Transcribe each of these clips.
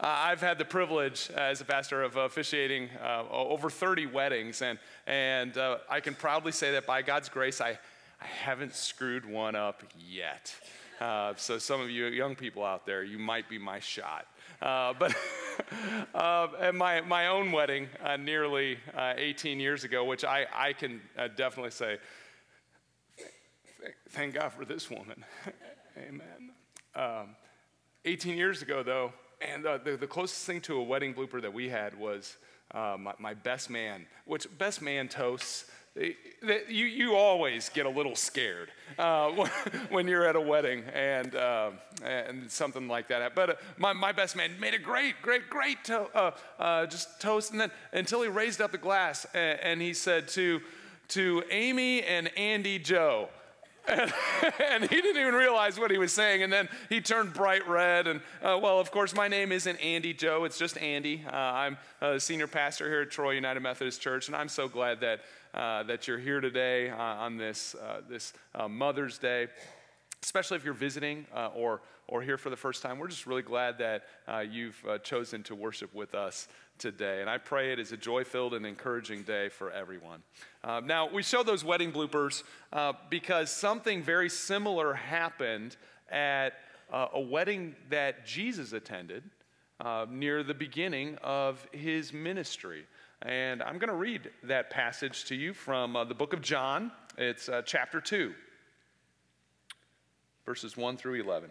I've had the privilege as a pastor of officiating uh, over 30 weddings, and, and uh, I can proudly say that by God's grace, I, I haven't screwed one up yet. Uh, so, some of you young people out there, you might be my shot. Uh, but uh, at my, my own wedding, uh, nearly uh, 18 years ago, which I, I can uh, definitely say, thank God for this woman. Amen. Um, 18 years ago, though, and the, the, closest thing to a wedding blooper that we had was my, my best man, which best man toasts you, you always get a little scared uh, when you're at a wedding and, uh, and something like that. But uh, my, my best man made a great, great, great to, uh, uh, just toast. And then until he raised up the glass and, and he said to, to Amy and Andy Joe, and, and, he didn't even realize what he was saying. And then he turned bright red. And uh, well, of course, my name isn't Andy Joe, it's just Andy. Uh, I'm a senior pastor here at Troy United Methodist Church, and I'm so glad that, uh, that you're here today uh, on this, uh, this uh, Mother's Day especially if you're visiting or, or here for the first time. We're just really glad that uh, you've uh, chosen to worship with us today. And I pray it is a joy filled and encouraging day for everyone. Uh, now, we show those wedding bloopers uh, because something very similar happened at uh, a wedding that Jesus attended near the beginning of his ministry. And I'm going to read that passage to you from the book of John. It's chapter 2 verses 1 through 11.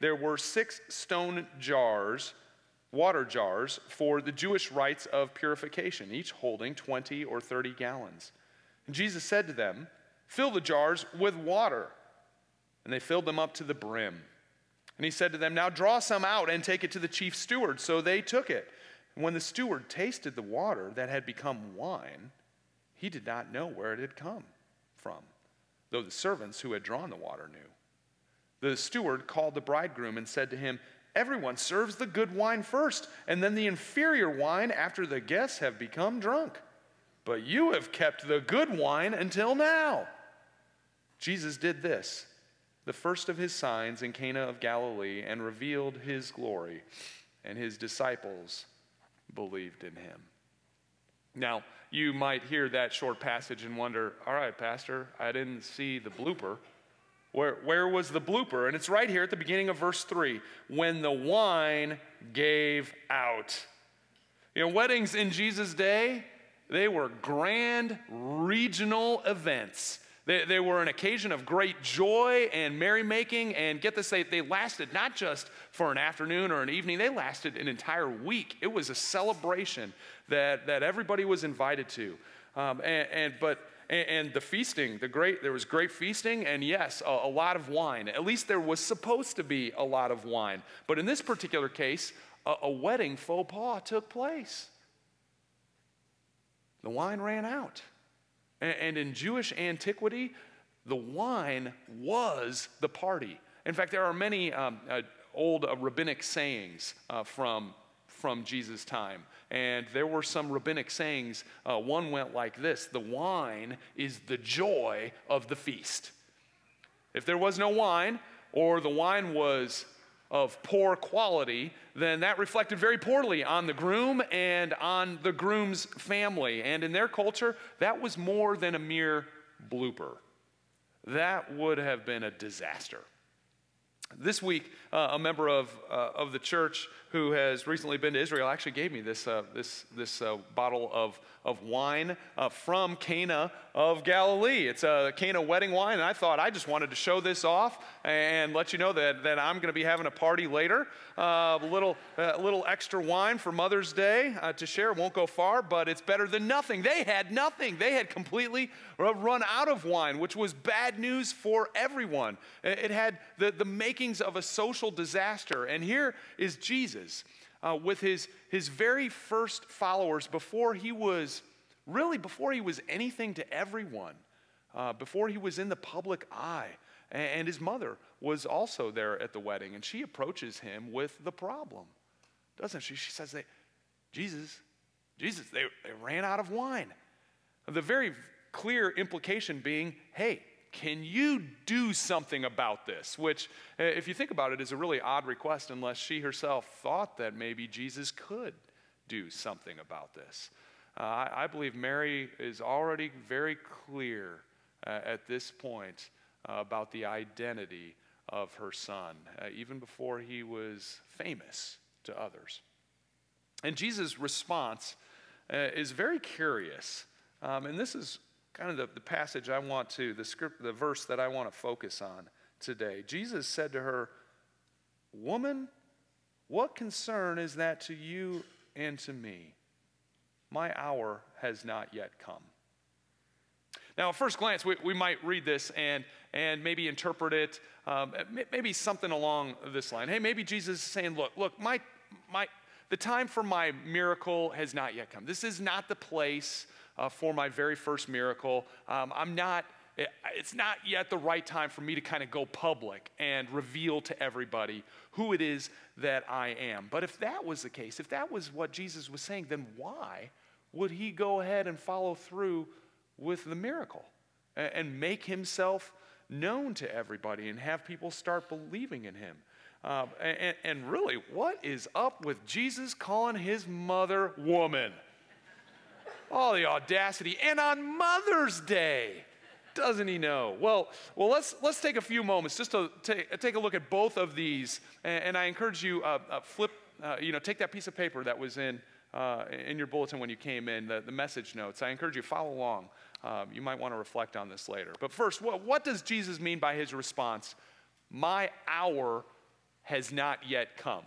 there were six stone jars, water jars, for the Jewish rites of purification, each holding 20 or 30 gallons. And Jesus said to them, Fill the jars with water. And they filled them up to the brim. And he said to them, Now draw some out and take it to the chief steward. So they took it. And when the steward tasted the water that had become wine, he did not know where it had come from, though the servants who had drawn the water knew. The steward called the bridegroom and said to him, Everyone serves the good wine first, and then the inferior wine after the guests have become drunk. But you have kept the good wine until now. Jesus did this, the first of his signs in Cana of Galilee, and revealed his glory, and his disciples believed in him. Now, you might hear that short passage and wonder, all right, Pastor, I didn't see the blooper. Where, where was the blooper? And it's right here at the beginning of verse 3 when the wine gave out. You know, weddings in Jesus' day, they were grand regional events. They, they were an occasion of great joy and merrymaking. And get this, they, they lasted not just for an afternoon or an evening, they lasted an entire week. It was a celebration that, that everybody was invited to. Um, and, and, but and, and the feasting, the great, there was great feasting, and yes, a, a lot of wine. At least there was supposed to be a lot of wine. But in this particular case, a, a wedding faux pas took place. The wine ran out. And, and in Jewish antiquity, the wine was the party. In fact, there are many um, uh, old uh, rabbinic sayings uh, from, from Jesus' time. And there were some rabbinic sayings. Uh, one went like this The wine is the joy of the feast. If there was no wine, or the wine was of poor quality, then that reflected very poorly on the groom and on the groom's family. And in their culture, that was more than a mere blooper. That would have been a disaster. This week, uh, a member of, uh, of the church who has recently been to Israel actually gave me this, uh, this, this uh, bottle of, of wine uh, from Cana of Galilee. It's a Cana wedding wine, and I thought I just wanted to show this off and let you know that, that I'm going to be having a party later. Uh, a little, little extra wine for Mother's Day to share. It won't go far, but it's better than nothing. They had nothing. They had completely run out of wine, which was bad news for everyone. It had the, the makings of a social disaster. And here is Jesus uh, with his, his very first followers before he was, really, before he was anything to everyone, uh, before he was in the public eye. And his mother was also there at the wedding, and she approaches him with the problem, doesn't she? She says, they, Jesus, Jesus, they, they ran out of wine. The very clear implication being, hey, can you do something about this? Which, uh, if you think about it, is a really odd request unless she herself thought that maybe Jesus could do something about this. Uh, I, I, believe Mary is already very clear uh, at this point uh, about the identity of her son, uh, even before he was famous to others. And Jesus' response uh, is very curious. Um, and this is kind of the, the passage I want to, the script, the verse that I want to focus on today. Jesus said to her, Woman, what concern is that to you and to me? My hour has not yet come. Now, at first glance, we, we might read this and, and maybe interpret it, um, maybe something along this line. Hey, maybe Jesus is saying, Look, look, my, my, the time for my miracle has not yet come. This is not the place uh, for my very first miracle. Um, I'm not, it's not yet the right time for me to kind of go public and reveal to everybody who it is that I am. But if that was the case, if that was what Jesus was saying, then why would he go ahead and follow through with the miracle and, and make himself known to everybody and have people start believing in him? Uh, and, and really, what is up with Jesus calling his mother woman? Oh, the audacity. And on Mother's Day, doesn't he know? Well, well let's, let's take a few moments just to take, take a look at both of these. And, and I encourage you, uh, uh, flip, uh, you know, take that piece of paper that was in, uh, in your bulletin when you came in, the, the message notes. I encourage you, follow along. Um, you might want to reflect on this later. But first, what, what does Jesus mean by his response? My hour has not yet come.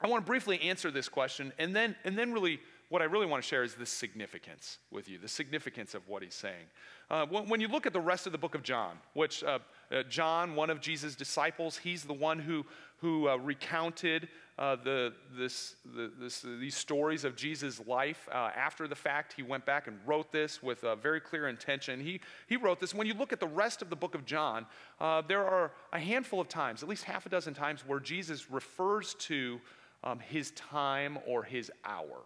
I want to briefly answer this question and then, and then really, what I really want to share is the significance with you, the significance of what he's saying. Uh, when, you look at the rest of the book of John, which uh, uh, John, one of Jesus' disciples, he's the one who, who uh, recounted uh, the, this, the, this, these stories of Jesus' life uh, after the fact. He went back and wrote this with a very clear intention. He, he wrote this. When you look at the rest of the book of John, there are a handful of times, at least half a dozen times, where Jesus refers to um, his time or his hour.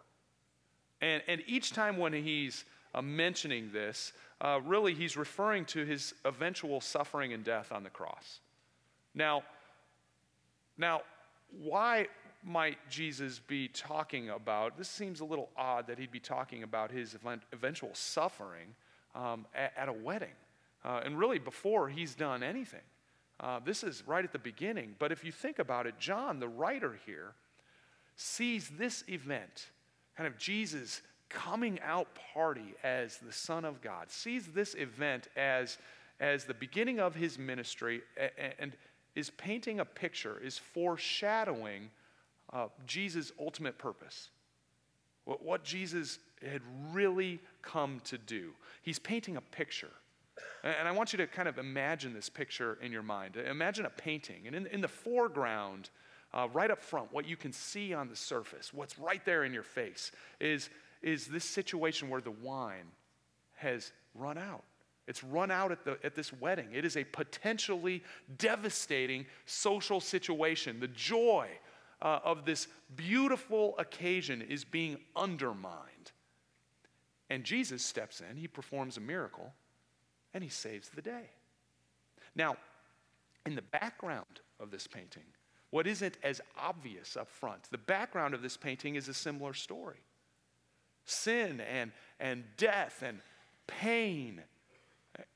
And, and each time when he's uh, mentioning this, uh, really he's referring to his eventual suffering and death on the cross. Now, now, why might Jesus be talking about? This seems a little odd that he'd be talking about his event, eventual suffering um, at, at, a wedding, uh, and really before he's done anything. Uh, this is right at the beginning. But if you think about it, John, the writer here, sees this event, kind of Jesus coming out party as the Son of God, sees this event as, as the beginning of his ministry and, and is painting a picture, is foreshadowing uh, Jesus' ultimate purpose. What, what Jesus had really come to do. He's painting a picture. And I want you to kind of imagine this picture in your mind. Imagine a painting, and in, in the foreground, uh, right up front, what you can see on the surface, what's right there in your face, is, is this situation where the wine has run out. It's run out at, the, at this wedding. It is a potentially devastating social situation. The joy uh, of this beautiful occasion is being undermined. And Jesus steps in, he performs a miracle, and he saves the day. Now, in the background of this painting, what isn't as obvious up front, the background of this painting is a similar story sin and, and death and pain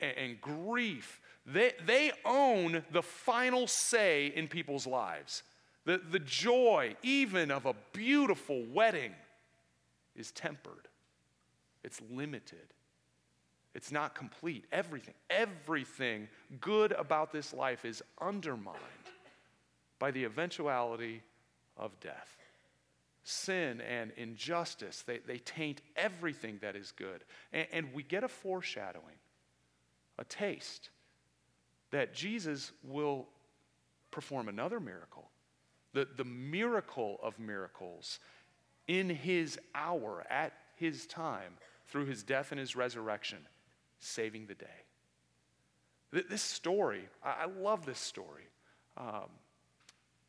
and, and grief. They, they own the final say in people's lives. The, the joy, even of a beautiful wedding, is tempered, it's limited. It's not complete. Everything, everything good about this life is undermined by the eventuality of death. Sin and injustice, they, they taint everything that is good. And, and we get a foreshadowing, a taste, that Jesus will perform another miracle the, the miracle of miracles in his hour, at his time, through his death and his resurrection, saving the day. This story, I love this story. Um,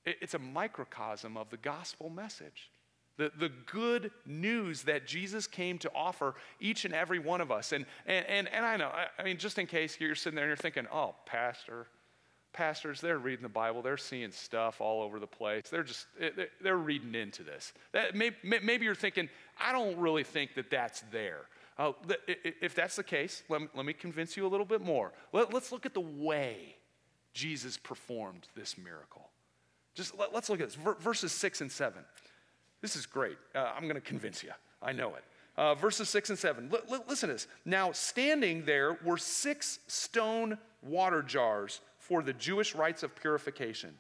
it's a microcosm of the gospel message. The, the good news that Jesus came to offer each and every one of us. And, and, and, and I know, I, mean, just in case you're sitting there and you're thinking, oh, Pastor, pastors, they're reading the Bible, they're seeing stuff all over the place. They're just, they're reading into this. That, maybe you're thinking, I don't really think that that's there. Uh, if that's the case, let let me convince you a little bit more. Let, us look at the way Jesus performed this miracle. Just let, us look at this. verses 6 and 7. This is great. Uh, I'm going to convince you. I know it. Uh, verses 6 and 7. L- l- listen to this. Now, standing there were six stone water jars for the Jewish rites of purification,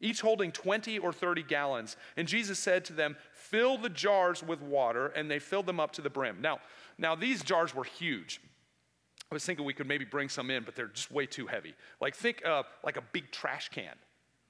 each holding 20 or 30 gallons. And Jesus said to them, Fill the jars with water, and they filled them up to the brim. Now, now these jars were huge. I was thinking we could maybe bring some in, but they're just way too heavy. Like, think uh, like a big trash can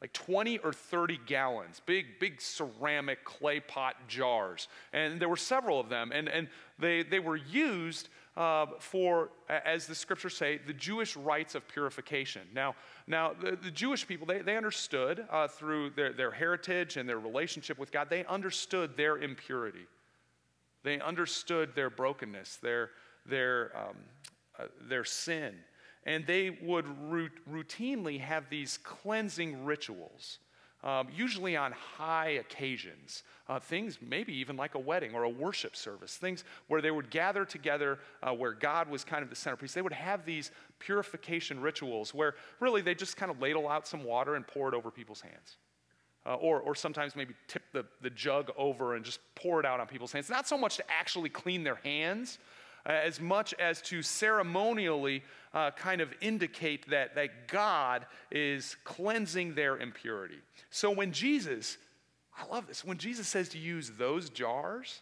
like 20 or 30 gallons, big, big ceramic clay pot jars. And there were several of them, and, and they, they were used uh, for, as the scriptures say, the Jewish rites of purification. Now, now the, the Jewish people, they, they understood uh, through their, their heritage and their relationship with God, they understood their impurity. They understood their brokenness, their, their, um, uh, their sin and they would routinely have these cleansing rituals. Um, usually on high occasions, uh, things maybe even like a wedding or a worship service, things where they would gather together uh, where God was kind of the centerpiece. They would have these purification rituals where really they just kind of ladle out some water and pour it over people's hands. Uh, or, or sometimes maybe tip the, the jug over and just pour it out on people's hands. Not so much to actually clean their hands, as much as to ceremonially uh, kind of indicate that, that God is cleansing their impurity. So when Jesus, I love this, when Jesus says to use those jars,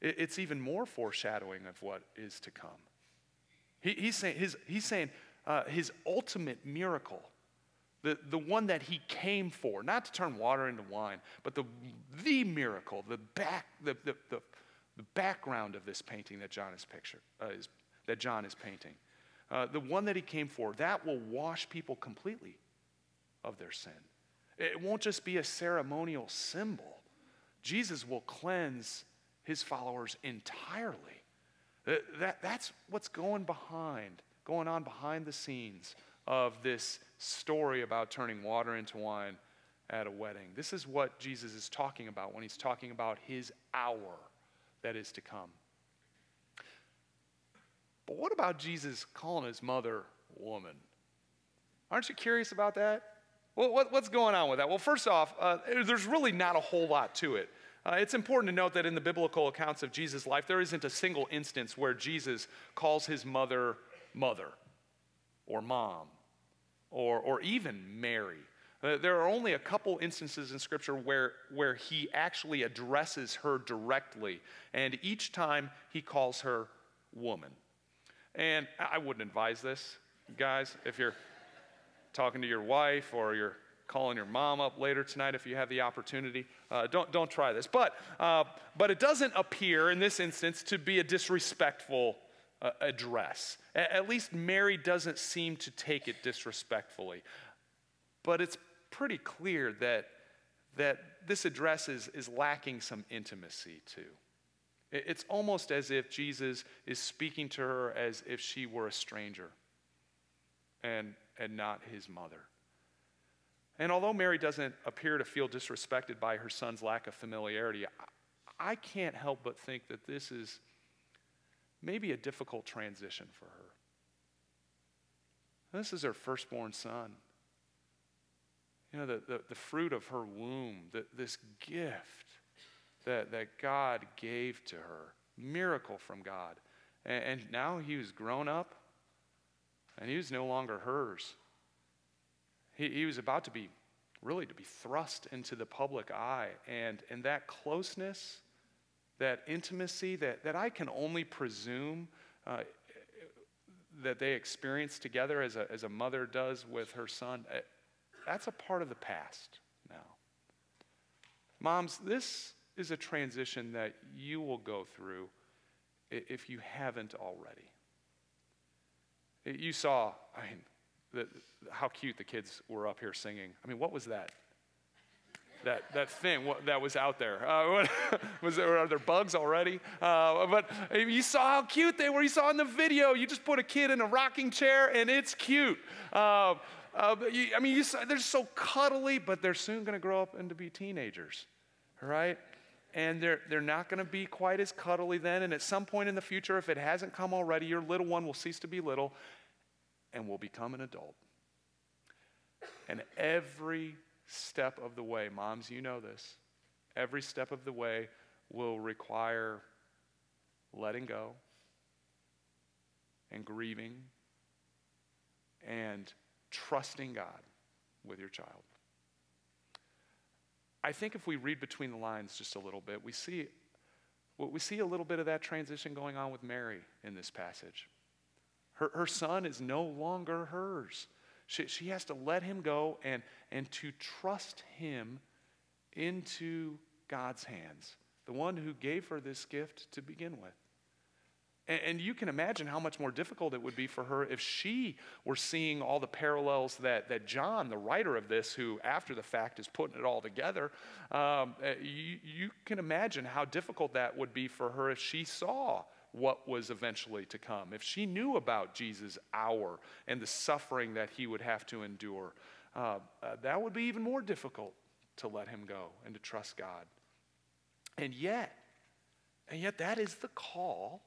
it, it's even more foreshadowing of what is to come. He, he's saying, his, he's saying uh, his ultimate miracle the, the one that he came for, not to turn water into wine, but the, the miracle, the, back, the, the, the, the background of this painting that John is picture, uh, is, that John is painting. Uh, the one that he came for, that will wash people completely of their sin. It won't just be a ceremonial symbol. Jesus will cleanse his followers entirely. That, uh, that, that's what's going behind, going on behind the scenes of this story about turning water into wine at a wedding. This is what Jesus is talking about when he's talking about his hour that is to come. But what about Jesus calling his mother woman? Aren't you curious about that? Well, what, what's going on with that? Well, first off, uh, there's really not a whole lot to it. Uh, it's important to note that in the biblical accounts of Jesus' life, there isn't a single instance where Jesus calls his mother mother or mom or, or even Mary. Uh, there are only a couple instances in Scripture where, where he actually addresses her directly, and each time he calls her woman. And I wouldn't advise this, guys, if you're talking to your wife or you're calling your mom up later tonight if you have the opportunity. Uh, don't, don't try this. But, uh, but it doesn't appear in this instance to be a disrespectful uh, address. at least Mary doesn't seem to take it disrespectfully. But it's pretty clear that, that this address is, is lacking some intimacy too. It's almost as if Jesus is speaking to her as if she were a stranger and, and not his mother. And although Mary doesn't appear to feel disrespected by her son's lack of familiarity, I can't help but think that this is maybe a difficult transition for her. This is her firstborn son. You know, the, the, the fruit of her womb, the, this gift that, that God gave to her, miracle from God. And, and now he was grown up and he was no longer hers. He, he was about to be, really, to be thrust into the public eye. And, and that closeness, that intimacy that, that I can only presume uh, that they experienced together as a, as a mother does with her son, that's a part of the past now. Moms, this is a transition that you will go through if you haven't already. You saw, I mean, the, how cute the kids were up here singing. I mean, what was that? That, that thing what, that was out there. Uh, what, was there, are there bugs already? Uh, but you saw how cute they were. You saw in the video, you just put a kid in a rocking chair and it's cute. Uh, uh you, I mean, you they're so cuddly, but they're soon going to grow up and to be teenagers, right? And they're, they're not going to be quite as cuddly then. And at some point in the future, if it hasn't come already, your little one will cease to be little and will become an adult. And every step of the way, moms, you know this, every step of the way will require letting go and grieving and trusting God with your child. I think if we read between the lines just a little bit, we see, we see a little bit of that transition going on with Mary in this passage. Her, her son is no longer hers. She, she has to let him go and, and to trust him into God's hands, the one who gave her this gift to begin with. And, you can imagine how much more difficult it would be for her if she were seeing all the parallels that, that John, the writer of this, who after the fact is putting it all together, um, uh, you, you can imagine how difficult that would be for her if she saw what was eventually to come. If she knew about Jesus' hour and the suffering that he would have to endure, uh, uh, that would be even more difficult to let him go and to trust God. And yet, and yet that is the call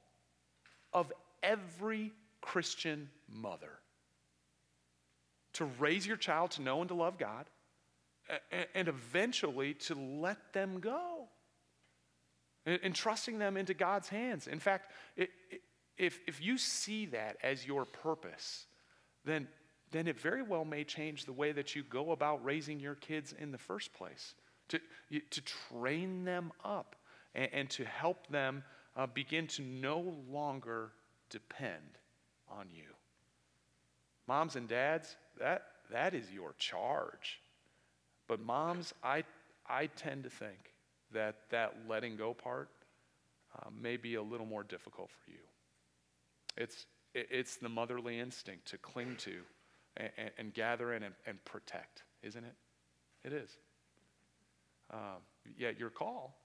of every Christian mother. To raise your child to know and to love God and eventually to let them go. And trusting them into God's hands. In fact, if, if you see that as your purpose, then, then it very well may change the way that you go about raising your kids in the first place, to, to train them up and, and to help them uh, begin to no longer depend on you. Moms and dads, that, that is your charge. But moms, I, I tend to think that that letting go part uh, may be a little more difficult for you. It's, it's the motherly instinct to cling to and, and gather in and, and, protect, isn't it? It is. Um, yet your call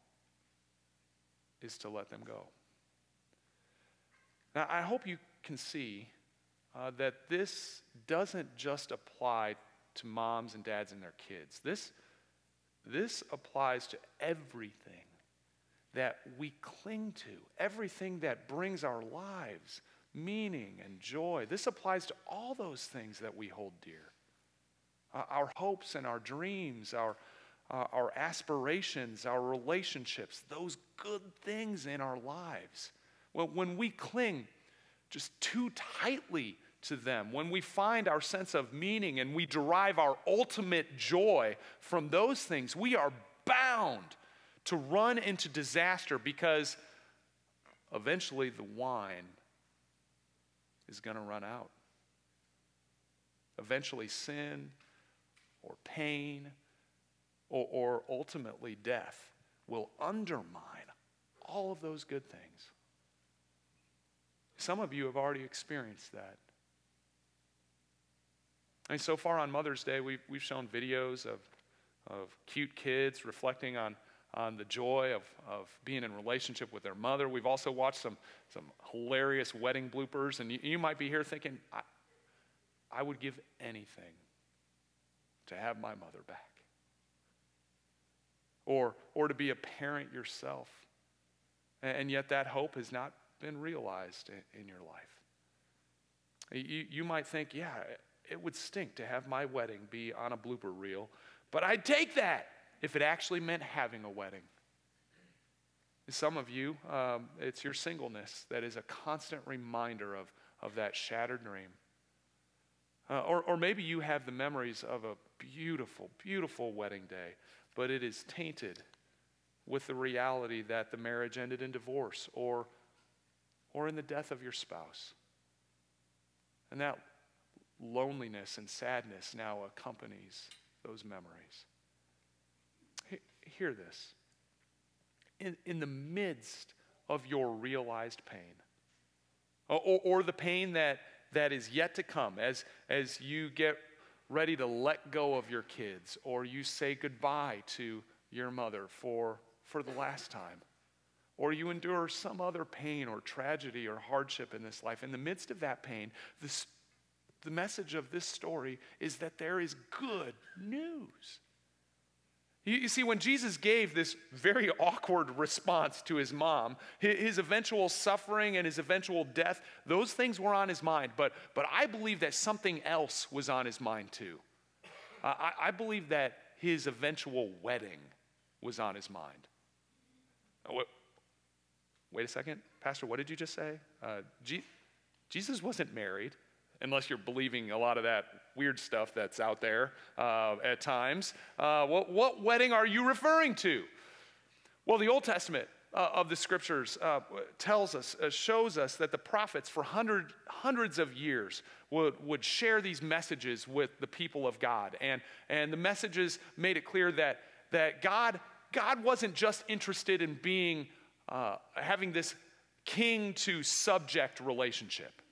is to let them go. Now, I hope you can see uh, that this doesn't just apply to moms and dads and their kids. This, this applies to everything that we cling to, everything that brings our lives meaning and joy. This applies to all those things that we hold dear uh, our hopes and our dreams, our, uh, our aspirations, our relationships, those good things in our lives. Well, when we cling just too tightly to them, when we find our sense of meaning and we derive our ultimate joy from those things, we are bound to run into disaster because eventually the wine is going to run out. Eventually, sin or pain or, or ultimately death will undermine all of those good things. Some of you have already experienced that. Mean, so far on Mother's Day, we've, we've shown videos of, of cute kids reflecting on, on the joy of, of being in relationship with their mother. We've also watched some, some hilarious wedding bloopers, and you, you might be here thinking, I, I would give anything to have my mother back. Or, or to be a parent yourself. And yet that hope has not been realized in, your life. You, you might think, yeah, it would stink to have my wedding be on a blooper reel, but I'd take that if it actually meant having a wedding. Some of you, um, it's your singleness that is a constant reminder of, of that shattered dream. Uh, or, or maybe you have the memories of a beautiful, beautiful wedding day, but it is tainted with the reality that the marriage ended in divorce or, or in the death of your spouse. And that loneliness and sadness now accompanies those memories. hear this. In, in the midst of your realized pain, or, or the pain that, that is yet to come as, as you get ready to let go of your kids, or you say goodbye to your mother for, for the last time, or you endure some other pain or tragedy or hardship in this life. In the midst of that pain, this, the message of this story is that there is good news. You, see, when Jesus gave this very awkward response to his mom, his eventual suffering and his eventual death, those things were on his mind. But, but I believe that something else was on his mind too. I, I believe that his eventual wedding was on his mind. Uh, wait a second, Pastor, what did you just say? Uh, Jesus wasn't married unless you're believing a lot of that weird stuff that's out there uh, at times. Uh, what, what, wedding are you referring to? Well, the Old Testament uh, of the scriptures uh, tells us, shows us that the prophets for hundred, hundreds of years would, would share these messages with the people of God. And, and the messages made it clear that, that God, God wasn't just interested in being, uh, having this king to subject relationship.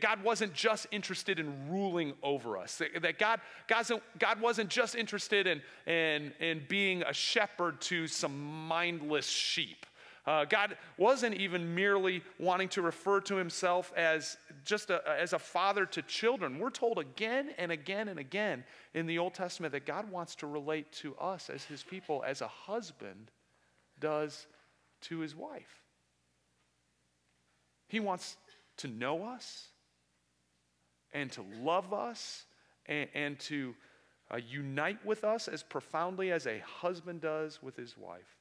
God wasn't just interested in ruling over us. That God, God wasn't just interested in, in, in being a shepherd to some mindless sheep. Uh, God wasn't even merely wanting to refer to himself as just a, as a father to children. We're told again and again and again in the Old Testament that God wants to relate to us as his people as a husband does to his wife. He wants to know us and to love us and, and to uh, unite with us as profoundly as a husband does with his wife.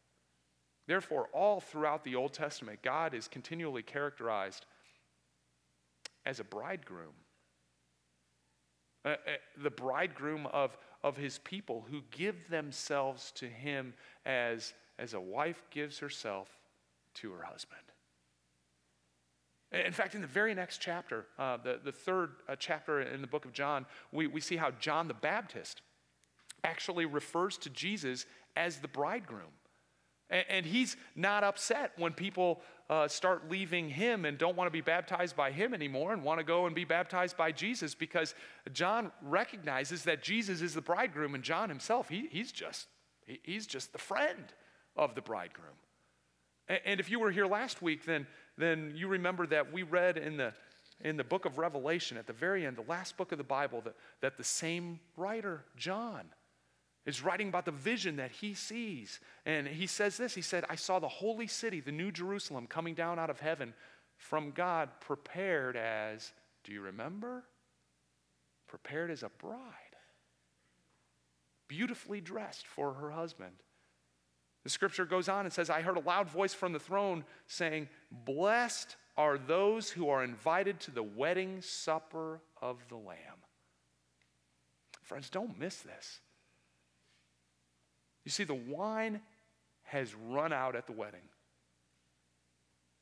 Therefore, all throughout the Old Testament, God is continually characterized as a bridegroom. Uh, uh, the bridegroom of, of his people who give themselves to him as, as a wife gives herself to her husband. In fact, in the very next chapter, uh, the, the third uh, chapter in the book of John, we, we see how John the Baptist actually refers to Jesus as the bridegroom. And, and he's not upset when people uh, start leaving him and don't want to be baptized by him anymore and want to go and be baptized by Jesus because John recognizes that Jesus is the bridegroom and John himself, he, he's, just, he, he's just the friend of the bridegroom. And, and if you were here last week, then then you remember that we read in the, in the book of Revelation, at the very end, the last book of the Bible, that, that the same writer, John, is writing about the vision that he sees. And he says this He said, I saw the holy city, the new Jerusalem, coming down out of heaven from God, prepared as, do you remember? Prepared as a bride, beautifully dressed for her husband. The scripture goes on and says, I heard a loud voice from the throne saying, Blessed are those who are invited to the wedding supper of the Lamb. Friends, don't miss this. You see, the wine has run out at the wedding.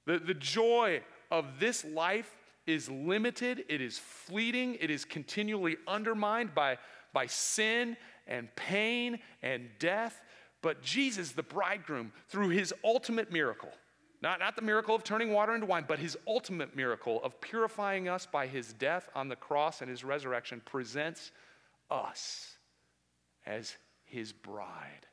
The, the joy of this life is limited, it is fleeting, it is continually undermined by, by sin and pain and death. But Jesus, the bridegroom, through his ultimate miracle, not, not the miracle of turning water into wine, but his ultimate miracle of purifying us by his death on the cross and his resurrection, presents us as his bride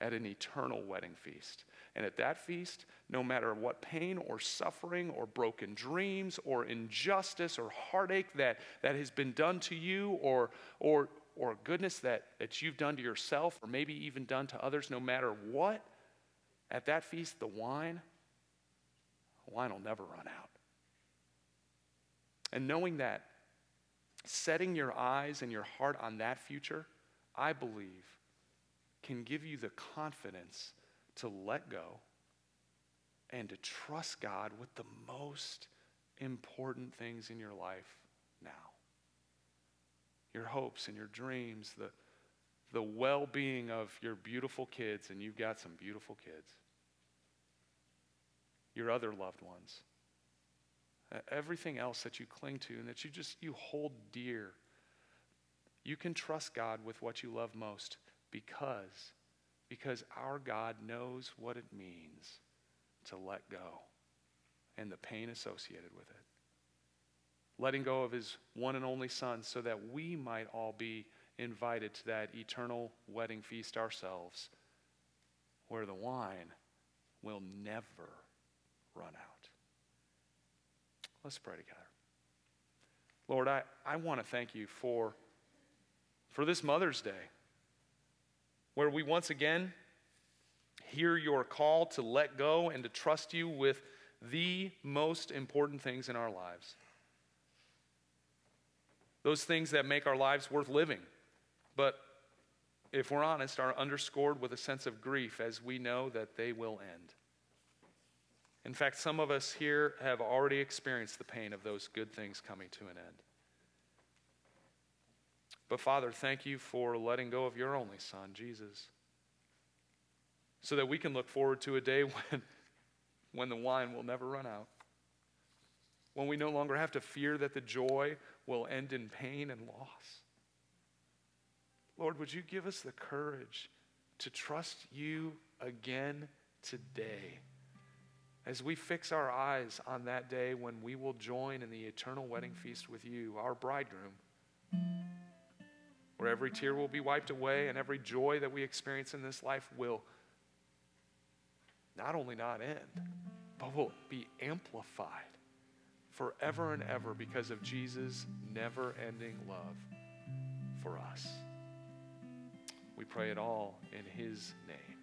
at an eternal wedding feast. And at that feast, no matter what pain or suffering or broken dreams or injustice or heartache that, that has been done to you or, or, or goodness that, that you've done to yourself or maybe even done to others, no matter what, at that feast, the wine, wine will never run out. And knowing that, setting your eyes and your heart on that future, I believe, can give you the confidence to let go and to trust God with the most important things in your life now. Your hopes and your dreams, the, the well being of your beautiful kids, and you've got some beautiful kids, your other loved ones, everything else that you cling to and that you just you hold dear. You can trust God with what you love most because because our God knows what it means to let go and the pain associated with it. Letting go of his one and only Son so that we might all be invited to that eternal wedding feast ourselves, where the wine will never run out. Let's pray together. Lord, I, I want to thank you for, for this Mother's Day, where we once again hear your call to let go and to trust you with the most important things in our lives. Those things that make our lives worth living, but if we're honest, are underscored with a sense of grief as we know that they will end. In fact, some of us here have already experienced the pain of those good things coming to an end. But Father, thank you for letting go of your only Son, Jesus, so that we can look forward to a day when, when the wine will never run out, when we no longer have to fear that the joy will end in pain and loss. Lord, would you give us the courage to trust you again today as we fix our eyes on that day when we will join in the eternal wedding feast with you, our bridegroom, where every tear will be wiped away and every joy that we experience in this life will not only not end, but will be amplified forever and ever because of Jesus' never ending love for us. We pray it all in His name.